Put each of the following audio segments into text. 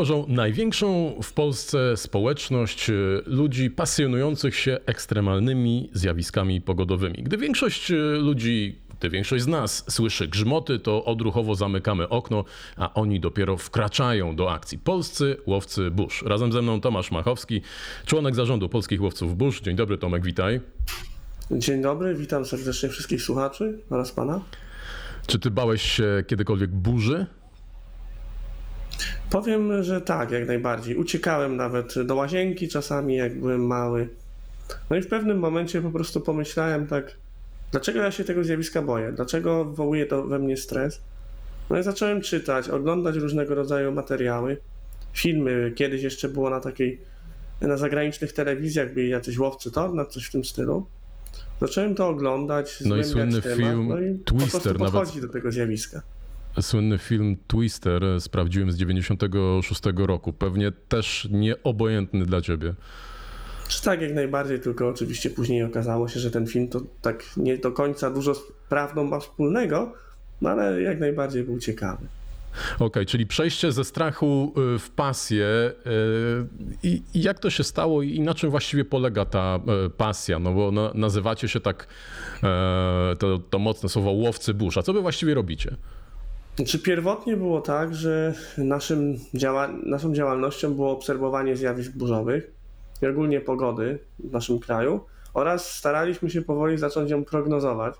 tworzą największą w Polsce społeczność y, ludzi pasjonujących się ekstremalnymi zjawiskami pogodowymi. Gdy większość y, ludzi, gdy większość z nas słyszy grzmoty, to odruchowo zamykamy okno, a oni dopiero wkraczają do akcji. Polscy łowcy burz. Razem ze mną Tomasz Machowski, członek zarządu Polskich Łowców Burz. Dzień dobry Tomek, witaj. Dzień dobry, witam serdecznie wszystkich słuchaczy oraz pana. Czy ty bałeś się kiedykolwiek burzy? Powiem, że tak, jak najbardziej. Uciekałem nawet do łazienki czasami, jak byłem mały. No i w pewnym momencie po prostu pomyślałem tak, dlaczego ja się tego zjawiska boję? Dlaczego wywołuje to we mnie stres? No i zacząłem czytać, oglądać różnego rodzaju materiały, filmy. Kiedyś jeszcze było na takiej, na zagranicznych telewizjach byli jacyś łowcy tornad, coś w tym stylu. Zacząłem to oglądać, No i słynny temat, film no i po Twister prostu nawet. podchodzi do tego zjawiska. Słynny film Twister sprawdziłem z 96 roku. Pewnie też nieobojętny dla ciebie. Czy tak jak najbardziej, tylko oczywiście później okazało się, że ten film to tak nie do końca dużo z prawdą ma wspólnego, no ale jak najbardziej był ciekawy. Okej, czyli przejście ze strachu y, w pasję. y, I jak to się stało i na czym właściwie polega ta y, pasja? No bo na, nazywacie się tak, to, to mocne słowo łowcy burz. A co wy właściwie robicie? Znaczy pierwotnie było tak, że naszym działa naszą działalnością było obserwowanie zjawisk burzowych i ogólnie pogody w naszym kraju oraz staraliśmy się powoli zacząć ją prognozować.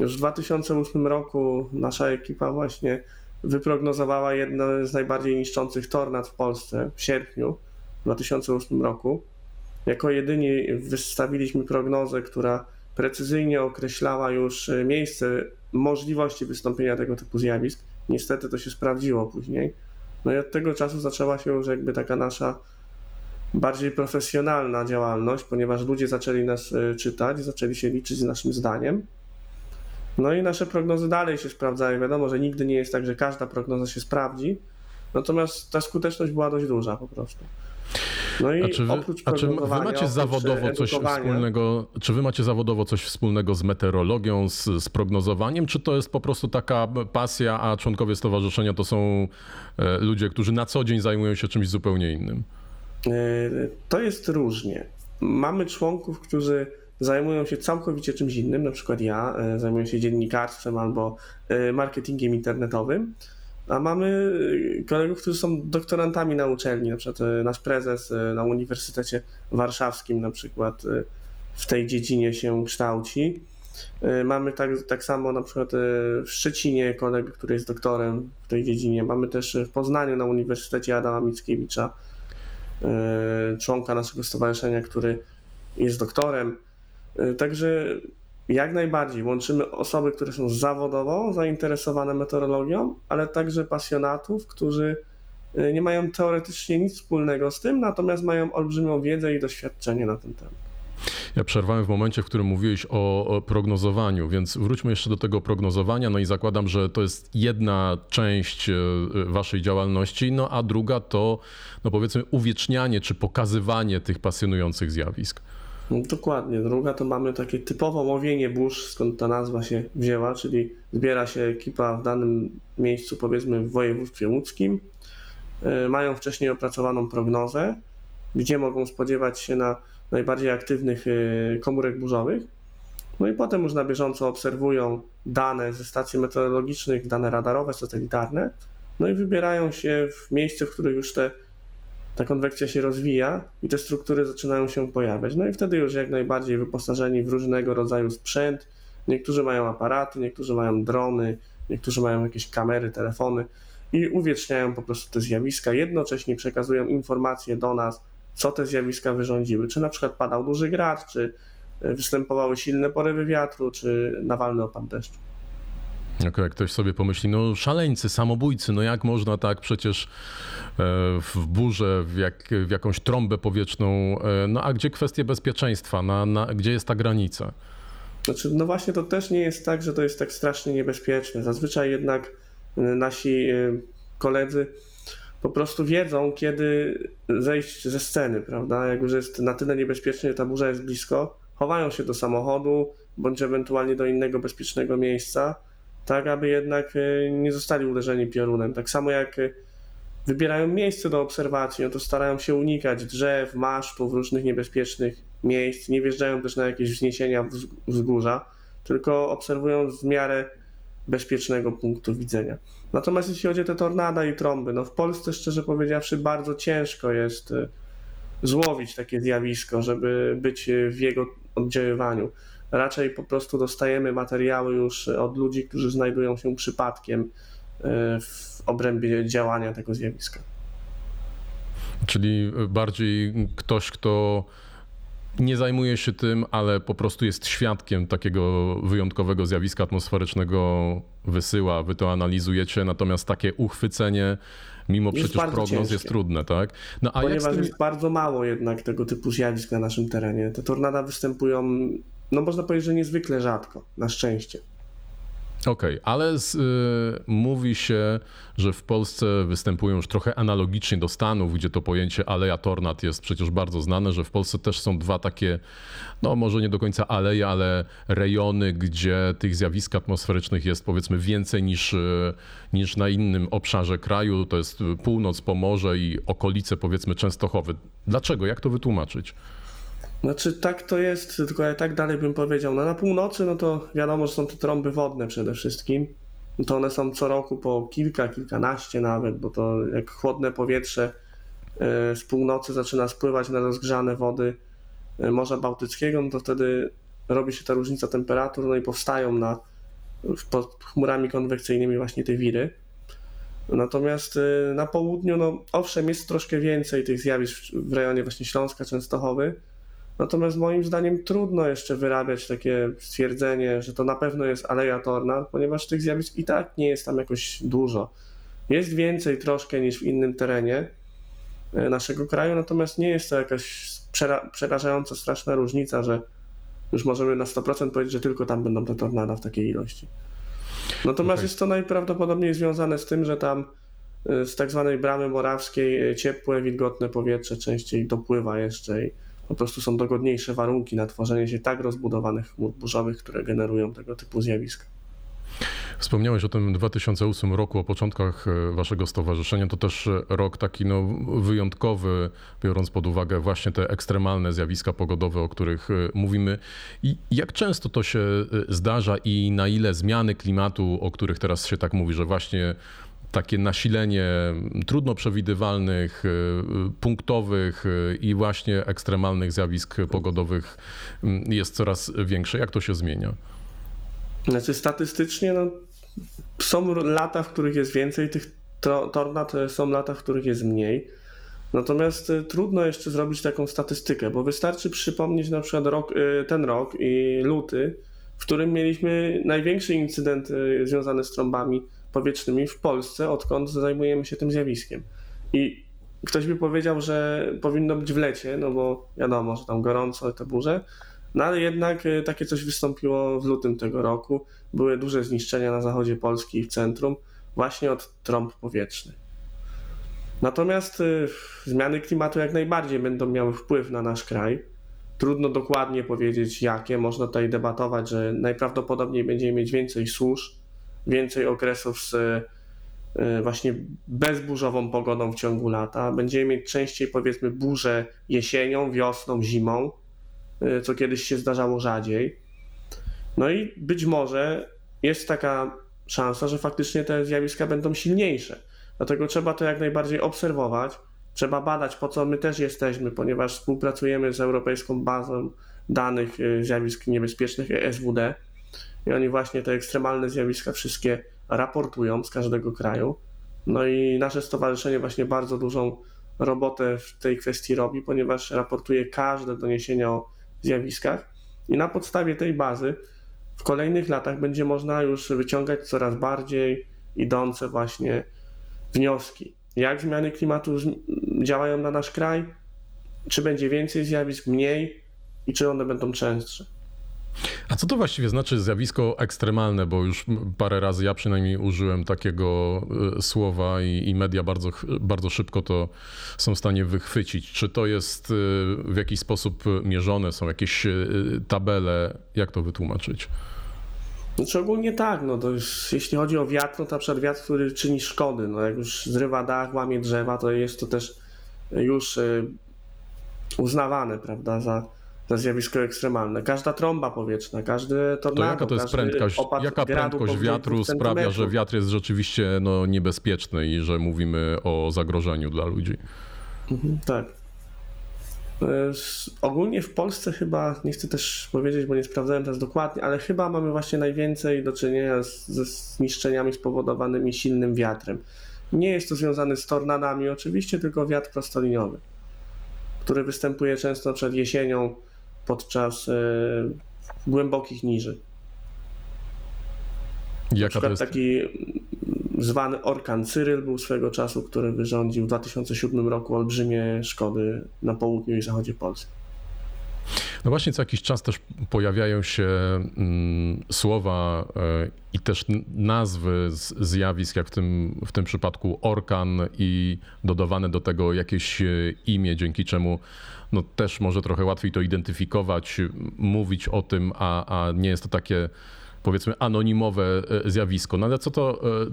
Już w 2008 roku nasza ekipa właśnie wyprognozowała jedno z najbardziej niszczących tornad w Polsce w sierpniu 2008 roku. Jako jedyni wystawiliśmy prognozę, która precyzyjnie określała już e, miejsce możliwości wystąpienia tego typu zjawisk. Niestety to się sprawdziło później. No i od tego czasu zaczęła się już jakby taka nasza bardziej profesjonalna działalność, ponieważ ludzie zaczęli nas e, czytać, zaczęli się liczyć z naszym zdaniem. No i nasze prognozy dalej się sprawdzają. Wiadomo, że nigdy nie jest tak, że każda prognoza się sprawdzi, natomiast ta skuteczność była dość duża po prostu. No i A czy wy, oprócz a czy wy macie zawodowo coś edukowania- wspólnego? Czy wy macie zawodowo coś wspólnego z meteorologią, z, z prognozowaniem, czy to jest po prostu taka pasja, a członkowie stowarzyszenia to są e, ludzie, którzy na co dzień zajmują się czymś zupełnie innym? E, To jest różnie. Mamy członków, którzy zajmują się całkowicie czymś innym, na przykład ja e, zajmuję się dziennikarstwem albo e, marketingiem internetowym, a mamy e, kolegów, którzy są doktorantami na uczelni, na przykład e, nasz prezes e, na Uniwersytecie Warszawskim na przykład w tej dziedzinie się kształci. Mamy tak, tak samo na przykład w Szczecinie kolegę, który jest doktorem w tej dziedzinie. Mamy też w Poznaniu na Uniwersytecie Adama Mickiewicza członka naszego stowarzyszenia, który jest doktorem. Także jak najbardziej łączymy osoby, które są zawodowo zainteresowane meteorologią, ale także pasjonatów, którzy e, nie mają teoretycznie nic wspólnego z tym, natomiast mają olbrzymią wiedzę i doświadczenie na ten temat. Ja przerwałem w momencie, w którym mówiłeś o, prognozowaniu, więc wróćmy jeszcze do tego prognozowania. No i zakładam, że to jest jedna część e, waszej działalności, no a druga to, no powiedzmy, uwiecznianie czy pokazywanie tych pasjonujących zjawisk. No, Dokładnie. Druga to mamy takie typowo łowienie burz, skąd ta nazwa się wzięła, czyli zbiera się ekipa w danym miejscu, powiedzmy w województwie łódzkim. E, Mają wcześniej opracowaną prognozę, gdzie mogą spodziewać się na najbardziej aktywnych e, komórek burzowych. No i potem już na bieżąco obserwują dane ze stacji meteorologicznych, dane radarowe, satelitarne. No i wybierają się w miejsce, w których już te ta konwekcja się rozwija i te struktury zaczynają się pojawiać. No i wtedy już jak najbardziej wyposażeni w różnego rodzaju sprzęt. Niektórzy mają aparaty, niektórzy mają drony, niektórzy mają jakieś kamery, telefony i uwieczniają po prostu te zjawiska. Jednocześnie przekazują informacje do nas, co te zjawiska wyrządziły. Czy na przykład padał duży grad, czy e, występowały silne porywy wiatru, czy nawalny opad deszczu. Jak, jak ktoś sobie pomyśli, no szaleńcy, samobójcy, no jak można tak przecież e, w burzę, w, jak, w jakąś trąbę powietrzną, e, no a gdzie kwestie bezpieczeństwa, na, na, gdzie jest ta granica? Znaczy, no właśnie to też nie jest tak, że to jest tak strasznie niebezpieczne. Zazwyczaj jednak y, nasi koledzy po prostu wiedzą, kiedy zejść ze sceny, prawda? Jak już jest na tyle niebezpiecznie, ta burza jest blisko, chowają się do samochodu bądź ewentualnie do innego bezpiecznego miejsca, tak aby jednak y, nie zostali uderzeni piorunem. Tak samo jak y, wybierają miejsce do obserwacji, no to starają się unikać drzew, masztów, różnych niebezpiecznych miejsc, nie wjeżdżają też na jakieś wzniesienia wz- wzgórza, tylko obserwują w miarę bezpiecznego punktu widzenia. Natomiast jeśli chodzi o te tornada i trąby, no w Polsce szczerze powiedziawszy bardzo ciężko jest y, złowić takie zjawisko, żeby być w jego oddziaływaniu. Raczej po prostu dostajemy materiały już od ludzi, którzy znajdują się przypadkiem y, w obrębie działania tego zjawiska. Czyli bardziej ktoś, kto nie zajmuje się tym, ale po prostu jest świadkiem takiego wyjątkowego zjawiska atmosferycznego, wysyła, wy to analizujecie, natomiast takie uchwycenie, mimo Jest przecież prognoz, jest ciężkie. trudne, tak? No a Ponieważ jest bardzo mało jednak tego typu zjawisk na naszym terenie. Te tornada występują, no można powiedzieć, że niezwykle rzadko, na szczęście. Okej, ale z, y, mówi się, że w Polsce występują już trochę analogicznie do Stanów, gdzie to pojęcie aleja tornad jest przecież bardzo znane, że w Polsce też są dwa takie, no może nie do końca aleje, ale rejony, gdzie tych zjawisk atmosferycznych jest powiedzmy więcej niż, y, niż na innym obszarze kraju. To jest północ, Pomorze i okolice powiedzmy Częstochowy. Dlaczego? Jak to wytłumaczyć? Znaczy tak to jest, tylko ja tak dalej bym powiedział. No na północy, no to wiadomo, że są te trąby wodne przede wszystkim. No to one są co roku po kilka, kilkanaście nawet, bo to jak chłodne powietrze e, z północy zaczyna spływać na rozgrzane wody e, Morza Bałtyckiego, no to wtedy robi się ta różnica temperatur, no i powstają na, pod chmurami konwekcyjnymi właśnie te wiry. Natomiast e, na południu, no owszem, jest troszkę więcej tych zjawisk w rejonie właśnie Śląska, Częstochowy, Natomiast moim zdaniem trudno jeszcze wyrabiać takie stwierdzenie, że to na pewno jest aleja tornad, ponieważ tych zjawisk i tak nie jest tam jakoś dużo. Jest więcej troszkę niż w innym terenie e, naszego kraju, natomiast nie jest to jakaś przera- przerażająca, straszna różnica, że już możemy na 100% powiedzieć, że tylko tam będą te tornada w takiej ilości. Natomiast Okej. jest to najprawdopodobniej związane z tym, że tam e, z tak zwanej bramy morawskiej e, ciepłe, wilgotne powietrze częściej dopływa jeszcze i po prostu są dogodniejsze warunki na tworzenie się tak rozbudowanych chmur burzowych, które generują tego typu zjawiska. Wspomniałeś o tym 2008 roku, o początkach e, waszego stowarzyszenia. To też e, rok taki no, wyjątkowy, biorąc pod uwagę właśnie te ekstremalne zjawiska pogodowe, o których e, mówimy. I jak często to się zdarza i na ile zmiany klimatu, o których teraz się tak mówi, że właśnie takie nasilenie trudno przewidywalnych, e, punktowych e, i właśnie ekstremalnych zjawisk pogodowych m, jest coraz większe. Jak to się zmienia? Znaczy statystycznie no, są lata, w których jest więcej tych to- tornad, są lata, w których jest mniej. Natomiast trudno jeszcze zrobić taką statystykę, bo wystarczy przypomnieć na przykład rok, ten rok i luty, w którym mieliśmy największy incydent związany z trąbami powietrznymi w Polsce, odkąd zajmujemy się tym zjawiskiem. I ktoś by powiedział, że powinno być w lecie, no bo wiadomo, że tam gorąco, te burze, no ale jednak e, takie coś wystąpiło w lutym tego roku. Były duże zniszczenia na zachodzie Polski i w centrum, właśnie od trąb powietrznych. Natomiast y, zmiany klimatu jak najbardziej będą miały wpływ na nasz kraj. Trudno dokładnie powiedzieć jakie. Można tutaj debatować, że najprawdopodobniej będziemy mieć więcej susz, więcej okresów z y, właśnie bezburzową pogodą w ciągu lata. Będziemy mieć częściej powiedzmy burze jesienią, wiosną, zimą, y, co kiedyś się zdarzało rzadziej. No i być może jest taka szansa, że faktycznie te zjawiska będą silniejsze. Dlatego trzeba to jak najbardziej obserwować, trzeba badać, po co my też jesteśmy, ponieważ współpracujemy z Europejską Bazą Danych y, Zjawisk Niebezpiecznych ESWD i oni właśnie te ekstremalne zjawiska wszystkie raportują z każdego kraju. No i nasze stowarzyszenie właśnie bardzo dużą robotę w tej kwestii robi, ponieważ raportuje każde doniesienia o zjawiskach i na podstawie tej bazy w kolejnych latach będzie można już wyciągać coraz bardziej idące właśnie wnioski. Jak zmiany klimatu działają na nasz kraj? Czy będzie więcej zjawisk, mniej i czy one będą częstsze? A co to właściwie znaczy zjawisko ekstremalne? Bo już parę razy ja przynajmniej użyłem takiego y, słowa i, i media bardzo, bardzo szybko to są w stanie wychwycić. Czy to jest y, w jakiś sposób mierzone? Są jakieś y, tabele? Jak to wytłumaczyć? Znaczy ogólnie tak, no to już, jeśli chodzi o wiatr, no to na wiatr, który czyni szkody, no jak już zrywa dach, łamie drzewa, to jest to też już y, uznawane, prawda, za, za zjawisko ekstremalne. Każda trąba powietrzna, każdy tornado, To jaka to jest prędkość, jaka prędkość wiatru sprawia, że wiatr jest rzeczywiście no, niebezpieczny i że mówimy o zagrożeniu dla ludzi? Tak. E, Ogólnie w Polsce chyba, nie chcę też powiedzieć, bo nie sprawdzałem teraz dokładnie, ale chyba mamy właśnie najwięcej do czynienia z, ze zniszczeniami spowodowanymi silnym wiatrem. Nie jest to związane z tornadami oczywiście, tylko wiatr prostoliniowy, który występuje często przed jesienią podczas e, głębokich niży. Na Jaka to przykład taki zwany orkan Cyryl był swego czasu, który wyrządził w 2007 roku olbrzymie szkody na południu i zachodzie Polski. No właśnie co jakiś czas też pojawiają się mm, słowa e, i też nazwy zjawisk, jak w tym, w tym przypadku orkan i dodawane do tego jakieś e, imię, dzięki czemu no, też może trochę łatwiej to identyfikować, mówić o tym, a, a nie jest to takie powiedzmy anonimowe e, zjawisko. No ale co to, e,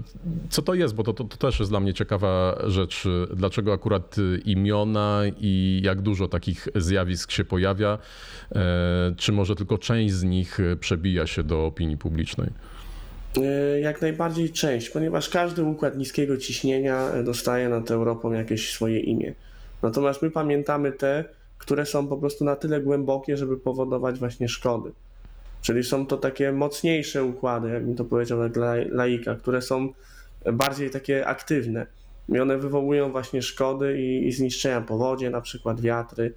co to jest? Bo to, to, to też jest dla mnie ciekawa rzecz. Dlaczego akurat e, imiona i jak dużo takich zjawisk się pojawia? E, Czy może tylko część z nich e, przebija się do opinii publicznej? E, Jak najbardziej część, ponieważ każdy układ niskiego ciśnienia e, dostaje nad Europą jakieś swoje imię. Natomiast my pamiętamy te, które są po prostu na tyle głębokie, żeby powodować właśnie szkody. Czyli są to takie mocniejsze układy, jakbym to powiedział dla laika, które są bardziej takie aktywne. I one wywołują właśnie szkody i, i zniszczenia powodzie, na przykład wiatry.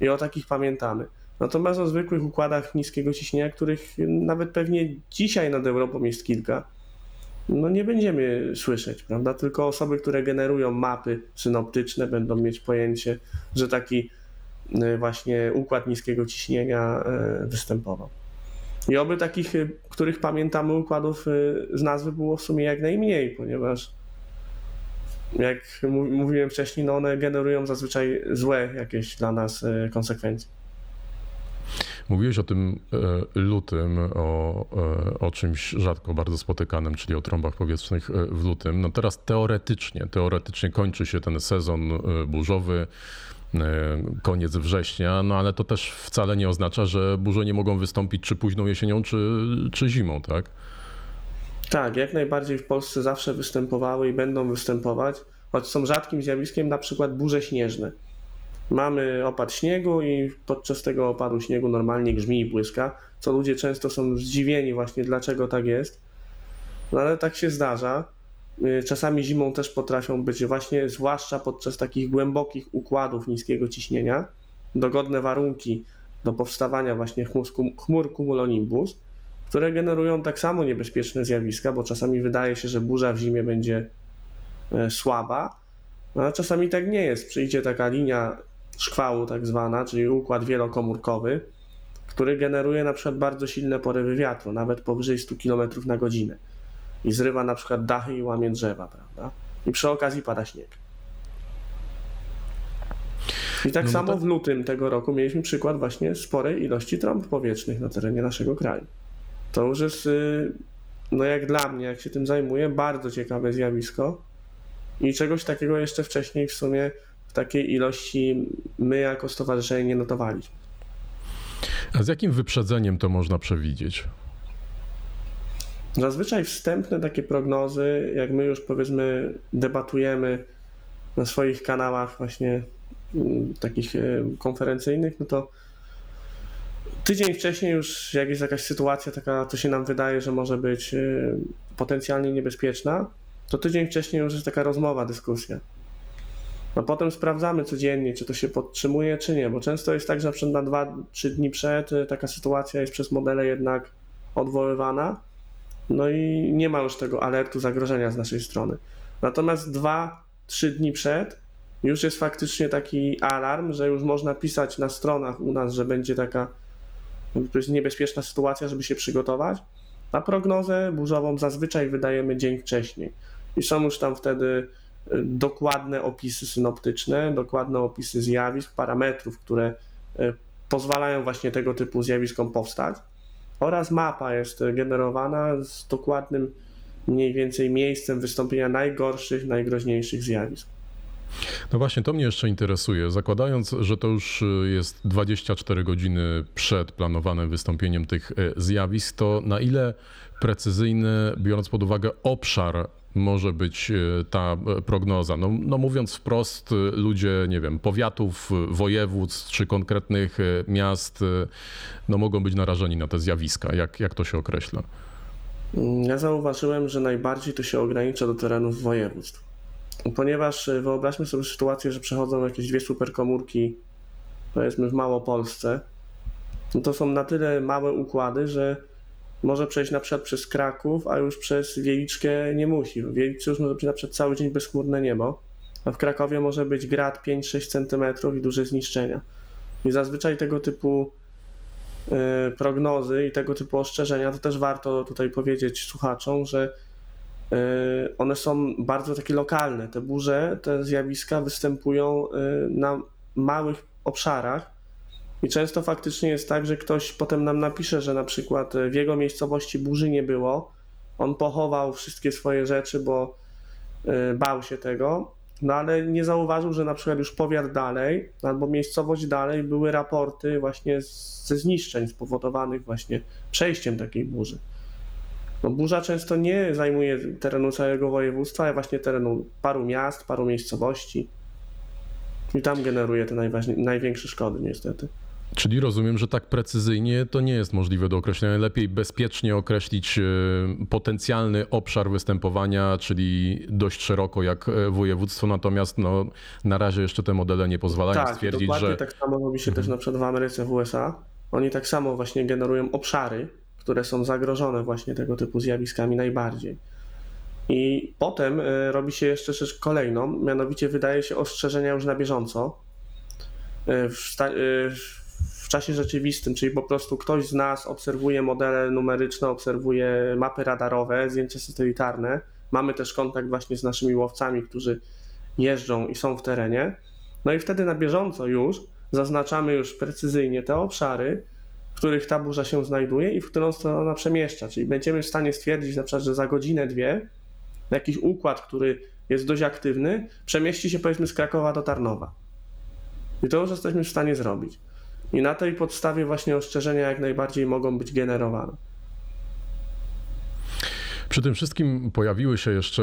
I o takich pamiętamy. Natomiast o zwykłych układach niskiego ciśnienia, których nawet pewnie dzisiaj nad Europą jest kilka, no nie będziemy słyszeć, prawda? Tylko osoby, które generują mapy synoptyczne, będą mieć pojęcie, że taki y, właśnie układ niskiego ciśnienia y, występował. I oby takich, y, których pamiętamy układów y, z nazwy było w sumie jak najmniej, ponieważ jak mów- mówiłem wcześniej, no one generują zazwyczaj złe jakieś dla nas y, konsekwencje. Mówiłeś o tym e, lutym, o, e, o czymś rzadko bardzo spotykanym, czyli o trąbach powietrznych e, w lutym. No teraz teoretycznie, teoretycznie kończy się ten sezon burzowy, koniec września, no ale to też wcale nie oznacza, że burze nie mogą wystąpić czy późną jesienią, czy, czy zimą, tak? Tak, jak najbardziej w Polsce zawsze występowały i będą występować, choć są rzadkim zjawiskiem, na przykład burze śnieżne. Mamy opad śniegu i podczas tego opadu śniegu normalnie grzmi i błyska, co ludzie często są zdziwieni właśnie dlaczego tak jest. No ale tak się zdarza. Y, Czasami zimą też potrafią być właśnie, zwłaszcza podczas takich głębokich układów niskiego ciśnienia, dogodne warunki do powstawania właśnie chmur, chmur cumulonimbus, które generują tak samo niebezpieczne zjawiska, bo czasami wydaje się, że burza w zimie będzie e, słaba, no, ale czasami tak nie jest. Przyjdzie taka linia szkwału tak zwana, czyli układ wielokomórkowy, który generuje na przykład bardzo silne porywy wiatru, nawet powyżej 100 km na godzinę i zrywa na przykład dachy i łamie drzewa, prawda? I przy okazji pada śnieg. I tak No bo samo tak- w lutym tego roku mieliśmy przykład właśnie sporej ilości trąb powietrznych na terenie naszego kraju. To już jest, y, no jak dla mnie, jak się tym zajmuję, bardzo ciekawe zjawisko i czegoś takiego jeszcze wcześniej w sumie w takiej ilości my jako stowarzyszenie nie notowaliśmy. A z jakim wyprzedzeniem to można przewidzieć? Zazwyczaj wstępne takie prognozy, jak my już powiedzmy debatujemy na swoich kanałach właśnie mm, takich e, konferencyjnych, no to tydzień wcześniej już jak jest jakaś sytuacja taka, to się nam wydaje, że może być e, potencjalnie niebezpieczna, to tydzień wcześniej już jest taka rozmowa, dyskusja. No potem sprawdzamy codziennie, czy to się podtrzymuje, czy nie, bo często jest tak, że na na 2-3 dni przed e, taka sytuacja jest przez modele jednak odwoływana, no i nie ma już tego alertu zagrożenia z naszej strony. Natomiast 2-3 dni przed już jest faktycznie taki alarm, że już można pisać na stronach u nas, że będzie taka to jest niebezpieczna sytuacja, żeby się przygotować. A prognozę burzową zazwyczaj wydajemy dzień wcześniej. I są już tam wtedy y, dokładne opisy synoptyczne, dokładne opisy zjawisk, parametrów, które y, pozwalają właśnie tego typu zjawiskom powstać oraz mapa jest generowana z dokładnym mniej więcej miejscem wystąpienia najgorszych, najgroźniejszych zjawisk. No właśnie, to mnie jeszcze interesuje. Zakładając, że to już y, jest 24 godziny przed planowanym wystąpieniem tych y, zjawisk, to na ile precyzyjny, biorąc pod uwagę obszar, może być y, ta prognoza? No, no mówiąc wprost, ludzie, nie wiem, powiatów, województw czy konkretnych miast no, mogą być narażeni na te zjawiska. Jak, jak to się określa? Ja zauważyłem, że najbardziej to się ogranicza do terenów województw. Ponieważ y, wyobraźmy sobie sytuację, że przechodzą jakieś dwie superkomórki, powiedzmy w Małopolsce, no to są na tyle małe układy, że może przejść na przykład przez Kraków, a już przez Wieliczkę nie musi. W Wieliczce już może być na przykład cały dzień bezchmurne niebo, a w Krakowie może być grad 5-6 cm i duże zniszczenia. I zazwyczaj tego typu y, prognozy i tego typu ostrzeżenia, to też warto tutaj powiedzieć słuchaczom, że one są bardzo takie lokalne. Te burze, te zjawiska występują y, na małych obszarach i często faktycznie jest tak, że ktoś potem nam napisze, że na przykład w jego miejscowości burzy nie było, on pochował wszystkie swoje rzeczy, bo bał się tego, no ale nie zauważył, że na przykład już powiat dalej albo miejscowość dalej były raporty właśnie ze zniszczeń spowodowanych właśnie przejściem takiej burzy. No, burza często nie zajmuje terenu całego województwa, ale właśnie terenu paru miast, paru miejscowości. I tam generuje te największe szkody niestety. Czyli rozumiem, że tak precyzyjnie to nie jest możliwe do określenia. Lepiej bezpiecznie określić e, potencjalny obszar występowania, czyli dość szeroko jak e, województwo, natomiast no, na razie jeszcze te modele nie pozwalają Tak, stwierdzić, dokładnie że tak samo robi się też na przykład w Ameryce, w USA. Oni tak samo właśnie generują obszary, które są zagrożone właśnie tego typu zjawiskami najbardziej. I potem y, robi się jeszcze rzecz kolejną, mianowicie wydaje się ostrzeżenia już na bieżąco y, w, y, w czasie rzeczywistym, czyli po prostu ktoś z nas obserwuje modele numeryczne, obserwuje mapy radarowe, zdjęcia satelitarne. Mamy też kontakt właśnie z naszymi łowcami, którzy jeżdżą i są w terenie. No i wtedy na bieżąco już zaznaczamy już precyzyjnie te obszary, w których ta burza się znajduje i w którą stronę ona przemieszcza. Czyli będziemy w stanie stwierdzić na przykład, że za godzinę, dwie jakiś układ, który jest dość aktywny, przemieści się powiedzmy z Krakowa do Tarnowa. I to już jesteśmy w stanie zrobić. I na tej podstawie właśnie ostrzeżenia jak najbardziej mogą być generowane. Przy tym wszystkim pojawiły się jeszcze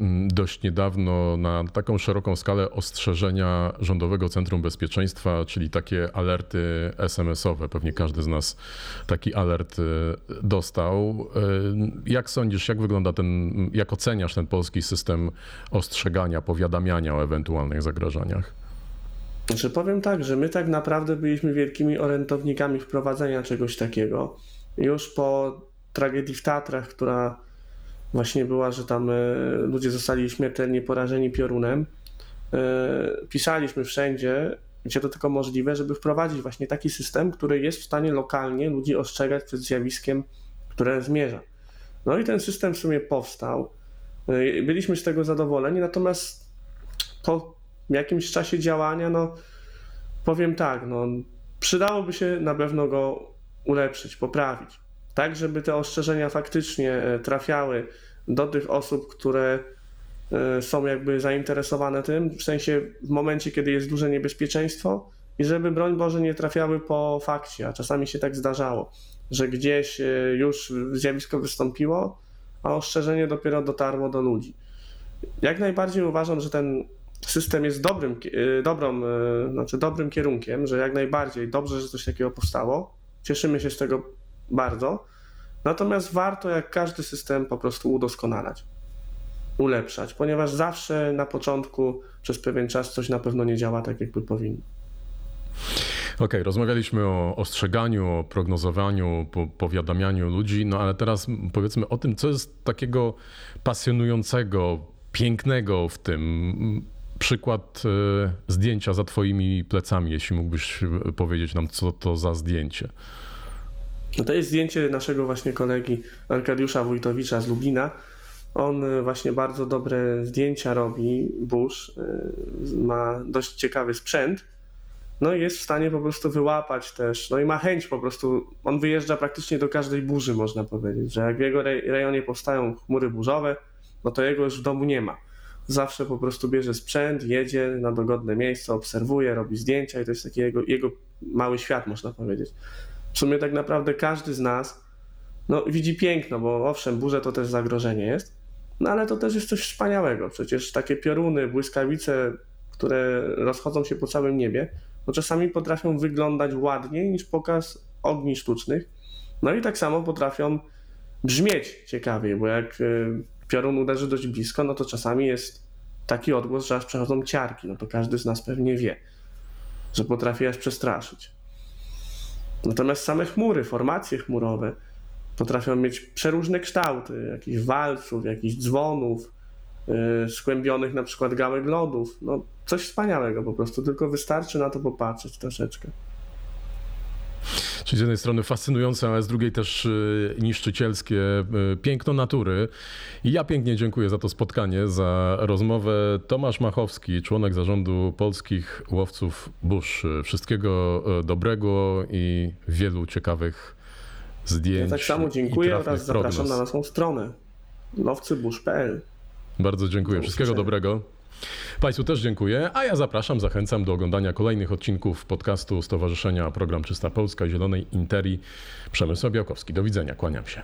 mm, dość niedawno na taką szeroką skalę ostrzeżenia Rządowego Centrum Bezpieczeństwa, czyli takie alerty SMS-owe. Pewnie każdy z nas taki alert y, dostał. Y, Jak sądzisz, jak wygląda ten, jak oceniasz ten polski system ostrzegania, powiadamiania o ewentualnych zagrożeniach? Znaczy powiem tak, że my tak naprawdę byliśmy wielkimi orędownikami wprowadzenia czegoś takiego. Już po tragedii w Tatrach, która właśnie była, że tam e, ludzie zostali śmiertelnie porażeni piorunem, e, pisaliśmy wszędzie, gdzie to tylko możliwe, żeby wprowadzić właśnie taki system, który jest w stanie lokalnie ludzi ostrzegać przed zjawiskiem, które zmierza. No i ten system w sumie powstał. E, Byliśmy z tego zadowoleni, natomiast po jakimś czasie działania, no powiem tak, no przydałoby się na pewno go ulepszyć, poprawić. Tak, żeby te ostrzeżenia faktycznie e, trafiały do tych osób, które e, są jakby zainteresowane tym, w sensie w momencie, kiedy jest duże niebezpieczeństwo i żeby broń Boże nie trafiały po fakcie, a czasami się tak zdarzało, że gdzieś e, już zjawisko wystąpiło, a ostrzeżenie dopiero dotarło do ludzi. Jak najbardziej uważam, że ten system jest dobrym, dobrą, znaczy dobrym kierunkiem, że jak najbardziej dobrze, że coś takiego powstało. Cieszymy się z tego bardzo. Natomiast warto, jak każdy system, po prostu udoskonalać, ulepszać, ponieważ zawsze na początku przez pewien czas coś na pewno nie działa tak, jakby powinno. Okej, rozmawialiśmy o ostrzeganiu, o prognozowaniu, po, powiadamianiu ludzi, no ale teraz powiedzmy o tym, co jest takiego pasjonującego, pięknego w tym. Przykład e, zdjęcia za twoimi plecami, jeśli mógłbyś e, powiedzieć nam, co to za zdjęcie. No to jest zdjęcie naszego właśnie kolegi Arkadiusza Wójtowicza z Lublina. On y, właśnie bardzo dobre zdjęcia robi, Bush, y, ma dość ciekawy sprzęt no i jest w stanie po prostu wyłapać też, no i ma chęć po prostu, on wyjeżdża praktycznie do każdej burzy, można powiedzieć, że jak w jego rej- rejonie powstają chmury burzowe, no to jego już w domu nie ma. Zawsze po prostu bierze sprzęt, jedzie na dogodne miejsce, obserwuje, robi zdjęcia i to jest taki jego, jego mały świat, można powiedzieć. W sumie tak naprawdę każdy z nas no, widzi piękno, bo owszem, burze to też zagrożenie jest, no ale to też jest coś wspaniałego. Przecież takie pioruny, błyskawice, które rozchodzą się po całym niebie, no czasami potrafią wyglądać ładniej niż pokaz ogni sztucznych. No i tak samo potrafią brzmieć ciekawiej, bo jak y, piorun uderzy dość blisko, no to czasami jest taki odgłos, że aż przechodzą ciarki. No to każdy z nas pewnie wie, że potrafi aż przestraszyć. Natomiast same chmury, formacje chmurowe potrafią mieć przeróżne kształty, jakichś walców, jakichś dzwonów, yy, skłębionych na przykład gałek lodów. No coś wspaniałego po prostu, tylko wystarczy na to popatrzeć troszeczkę. Czyli z jednej strony fascynujące, ale z drugiej też y, niszczycielskie y, piękno natury. I ja pięknie dziękuję za to spotkanie, za rozmowę. Tomasz Machowski, członek zarządu Polskich Łowców Burz. Wszystkiego y, dobrego i wielu ciekawych zdjęć. Ja tak samo dziękuję oraz zapraszam prognoz. na naszą stronę lowcyburz.pl. Bardzo dziękuję. Do Wszystkiego dobrego. Państwu też dziękuję, a ja zapraszam, zachęcam do oglądania kolejnych odcinków podcastu Stowarzyszenia Program Czysta Polska Zielonej Interii. Przemysł Białkowski. Do widzenia, kłaniam się.